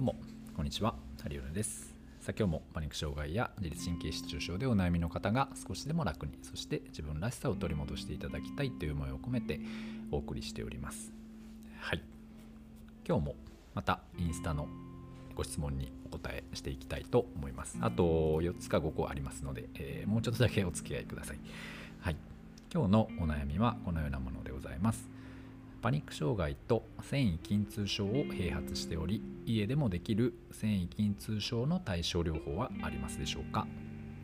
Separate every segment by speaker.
Speaker 1: どうも。こんにちは。ハリオルです。さあ今日もパニック障害や自律神経失調症でお悩みの方が少しでも楽にそして自分らしさを取り戻していただきたいという思いを込めてお送りしております。はい。今日もまたインスタのご質問にお答えしていきたいと思います。あと4つか5個ありますので、えー、もうちょっとだけお付き合いください。はい。今日のお悩みはこのようなものでございます。パニック障害と繊維筋痛症を併発しており家でもできる繊維筋痛症の対症療法はありますでしょうか？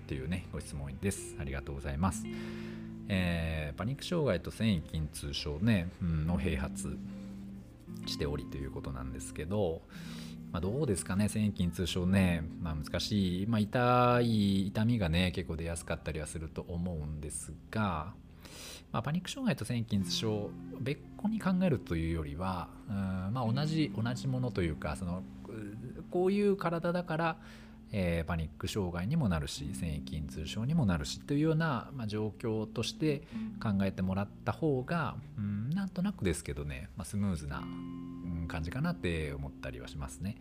Speaker 1: というねご質問です。ありがとうございます、えー、パニック障害と繊維筋痛症ね、うん、の併発しておりということなんですけど、まあ、どうですかね？繊維筋痛症ね、まあ、難しい、まあ、痛い痛みがね結構出やすかったりはすると思うんですがまあ、パニック障害と線筋痛症別個に考えるというよりはうん、まあ、同じ同じものというかそのこういう体だから、えー、パニック障害にもなるし線維筋痛症にもなるしというような、まあ、状況として考えてもらった方が、うん、なんとなくですけどね、まあ、スムーズな、感じかなって思ったりはしますね。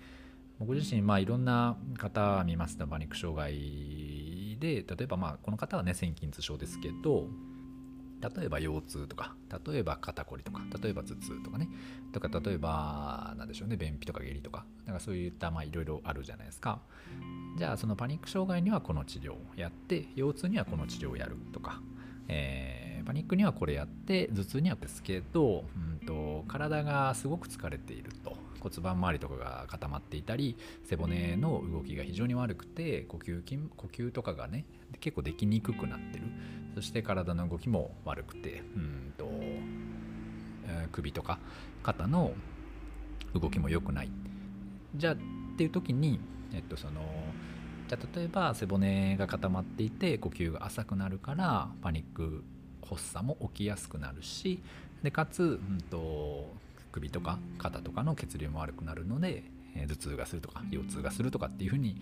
Speaker 1: 僕自身、まあ、いろんな方見ますとパニック障害で例えばまあこの方はね線筋痛症ですけど例えば腰痛とか例えば肩こりとか例えば頭痛とかね。とか例えば何でしょうね便秘とか下痢とか。なんかそういったまあいろいろあるじゃないですか。じゃあそのパニック障害にはこの治療をやって腰痛にはこの治療をやるとか、えー、パニックにはこれやって頭痛にはですけど、うんと、体がすごく疲れていると。骨盤周りとかが固まっていたり背骨の動きが非常に悪くて呼吸筋呼吸とかがね結構できにくくなってる。そして体の動きも悪くてうんと、首とか肩の動きも良くない。じゃあっていう時にえっとそのじゃあ例えば背骨が固まっていて呼吸が浅くなるからパニック発作も起きやすくなるしでかつ、うんと、首とか肩とかの血流も悪くなるので、えー、頭痛がするとか腰痛がするとかっていうふうに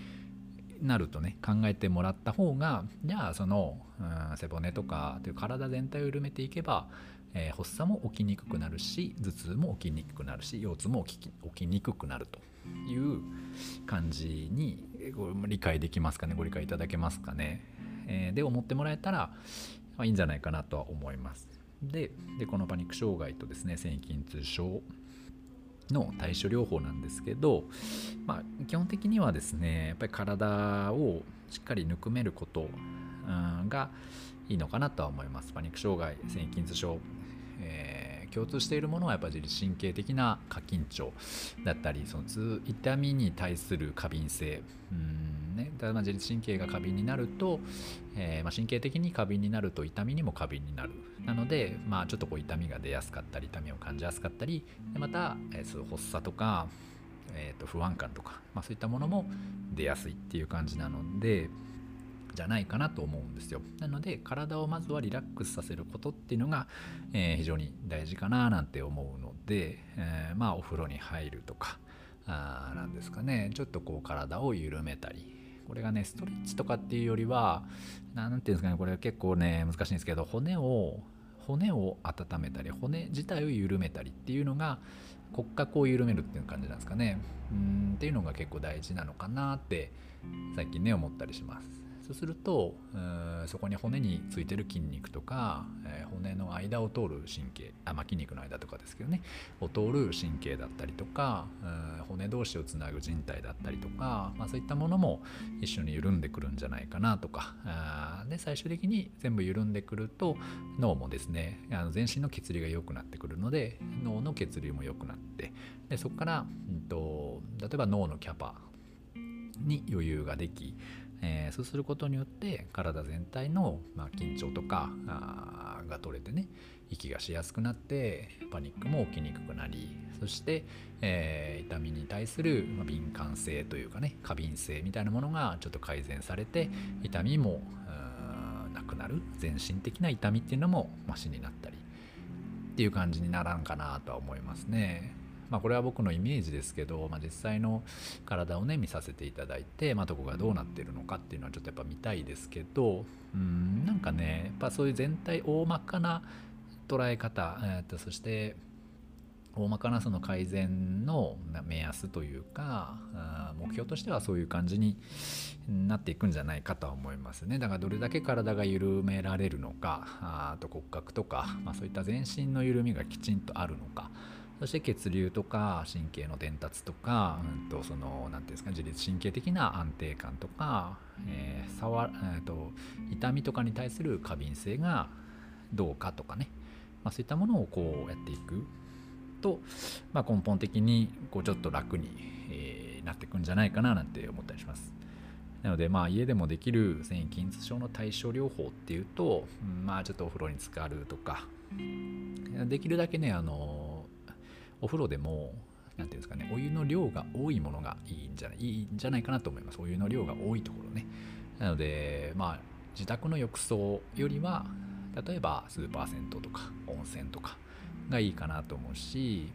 Speaker 1: なるとね考えてもらった方がじゃあその、うん、背骨とかという体全体を緩めていけば、えー、発作も起きにくくなるし頭痛も起きにくくなるし腰痛も起き起きにくくなるという感じに理解できますかねご理解いただけますかね、えー、で思ってもらえたら、まあ、いいんじゃないかなとは思いますででこのパニック障害とですね線筋痛症の対処療法なんですけど、まあ、基本的にはですねやっぱり体をしっかりぬくめること、がいいのかなとは思います。パニック障害線筋痛症、えー、共通しているものはやっぱり自律神経的な過緊張だったりその痛みに対する過敏性、うんね。だからま自律神経が過敏になると、えー、まあ、神経的に過敏になると痛みにも過敏になる。なので、まあ、ちょっとこう痛みが出やすかったり痛みを感じやすかったりでまた、えー、そう発作とか、えー、と不安感とか、まあ、そういったものも出やすいっていう感じなのでじゃないかなと思うんですよ。なので体をまずはリラックスさせることっていうのが、えー、非常に大事かななんて思うので、えー、まあお風呂に入るとかあなんですかね。ちょっとこう体を緩めたりこれがねストレッチとかっていうよりは何ていうんですかねこれ結構ね難しいんですけど骨を骨を温めたり骨自体を緩めたりっていうのが骨格を緩めるっていう感じなんですかね。うんっていうのが結構大事なのかなって最近ね思ったりします。そうするとそこに骨についてる筋肉とか、えー、骨の間を通る神経あ、まあ、筋肉の間とかですけどねを通る神経だったりとか骨同士をつなぐ人体だったりとか、まあ、そういったものも一緒に緩んでくるんじゃないかなとかで最終的に全部緩んでくると脳もですねあの全身の血流が良くなってくるので脳の血流も良くなってでそこから、うんと例えば脳のキャパに余裕ができえー、そうすることによって体全体の、まあ、緊張とかが取れてね息がしやすくなってパニックも起きにくくなりそして、えー、痛みに対する、まあ、敏感性というかね過敏性みたいなものがちょっと改善されて痛みもなくなる全身的な痛みっていうのもマシになったりっていう感じにならんかなとは思いますね。まあ、これは僕のイメージですけど、まあ、実際の体をね見させていただいて、まあ、どこがどうなってるのかっていうのはちょっとやっぱ見たいですけどうんなんかねやっぱそういう全体大まかな捉え方、えー、とそして大まかなその改善の目安というか目標としてはそういう感じになっていくんじゃないかとは思いますね。だからどれだけ体が緩められるのかあと骨格とか、まあ、そういった全身の緩みがきちんとあるのかそして血流とか神経の伝達とか、うんとその何ていうんですか自律神経的な安定感とか、えー触えーと痛みとかに対する過敏性がどうかとかね、まあ、そういったものをこうやっていくと、まあ、根本的にこうちょっと楽に、えーなっていくんじゃないかななんて思ったりします。なのでまあ家でもできる繊維筋痛症の対処療法っていうと、まあちょっとお風呂に浸かるとかできるだけねあのお風呂でも何ていうんですかねお湯の量が多いものがいいんじゃないいいんじゃないかなと思います。お湯の量が多いところね。なのでまあ自宅の浴槽よりは例えばスーパー銭湯とか温泉とかがいいかなと思うし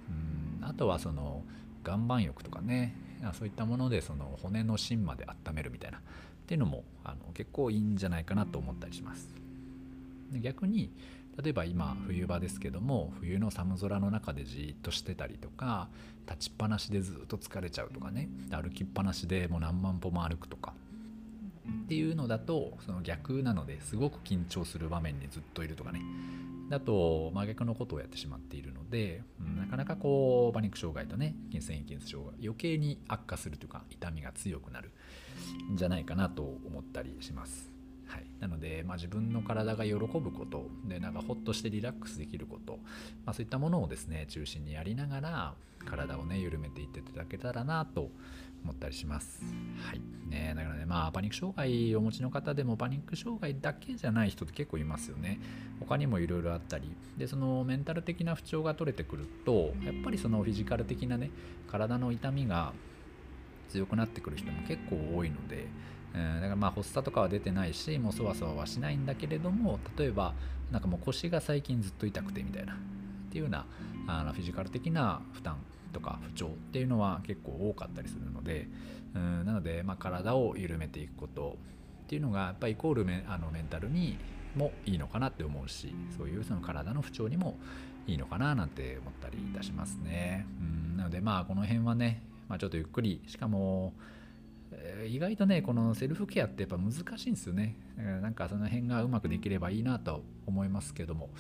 Speaker 1: うんあとはその岩盤浴とかねそういったものでその骨の芯まで温めるみたいなっていうのもあの結構いいんじゃないかなと思ったりします。逆に例えば今冬場ですけども冬の寒空の中でじっとしてたりとか立ちっぱなしでずっと疲れちゃうとかね歩きっぱなしでもう何万歩も歩くとかっていうのだとその逆なのですごく緊張する場面にずっといるとかねだと真逆のことをやってしまっているので、うんなかなかこうパニック障害とね筋繊維筋痛症が余計に悪化するというか痛みが強くなるんじゃないかなと思ったりします。なので、まあ、自分の体が喜ぶことでなんかホッとしてリラックスできること、まあ、そういったものをですね中心にやりながら体をね緩めていっていただけたらなと思ったりします。はいね、だからねまあパニック障害をお持ちの方でもパニック障害だけじゃない人って結構いますよね。他にもいろいろあったりでそのメンタル的な不調が取れてくるとやっぱりそのフィジカル的なね体の痛みが強くなってくる人も結構多いので、えーだからまあ発作とかは出てないしもうそわそわはしないんだけれども例えばなんかもう腰が最近ずっと痛くてみたいなっていうようなあのフィジカル的な負担とか不調っていうのは結構多かったりするのでうんなのでま体を緩めていくことっていうのがやっぱイコールメあのメンタルにもいいのかなって思うしそういうその体の不調にもいいのかななんて思ったりいたしますね。うんなのでまあこの辺はね、まあ、ちょっとゆっくりしかも意外とねこのセルフケアってやっぱ難しいんですよね。なんかその辺がうまくできればいいなと思いますけども。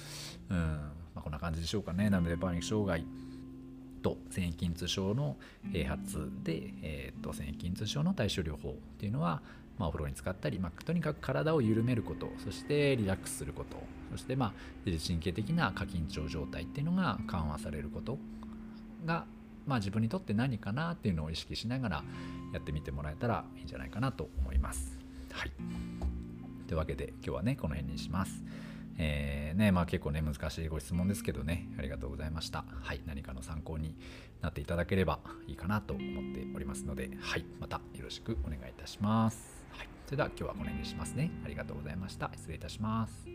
Speaker 1: うん、まあ、こんな感じでしょうかね。なのでパニック障害と繊維筋痛症の併発で、えー、と繊維筋痛症の対処療法っていうのは、まあ、お風呂に使ったり、まあ、とにかく体を緩めることそしてリラックスすることそして、まあ、自律神経的な過緊張状態っていうのが緩和されることが、まあ、自分にとって何かなっていうのを意識しながらやってみてもらえたらいいんじゃないかなと思います。はい、というわけで今日はねこの辺にします。えーねまあ、結構ね難しいご質問ですけどねありがとうございました。はい、何かの参考になっていただければいいかなと思っておりますので、はい、またよろしくお願いいたします。はい、それでは今日はこの辺にしますね。ありがとうございました。失礼いたします。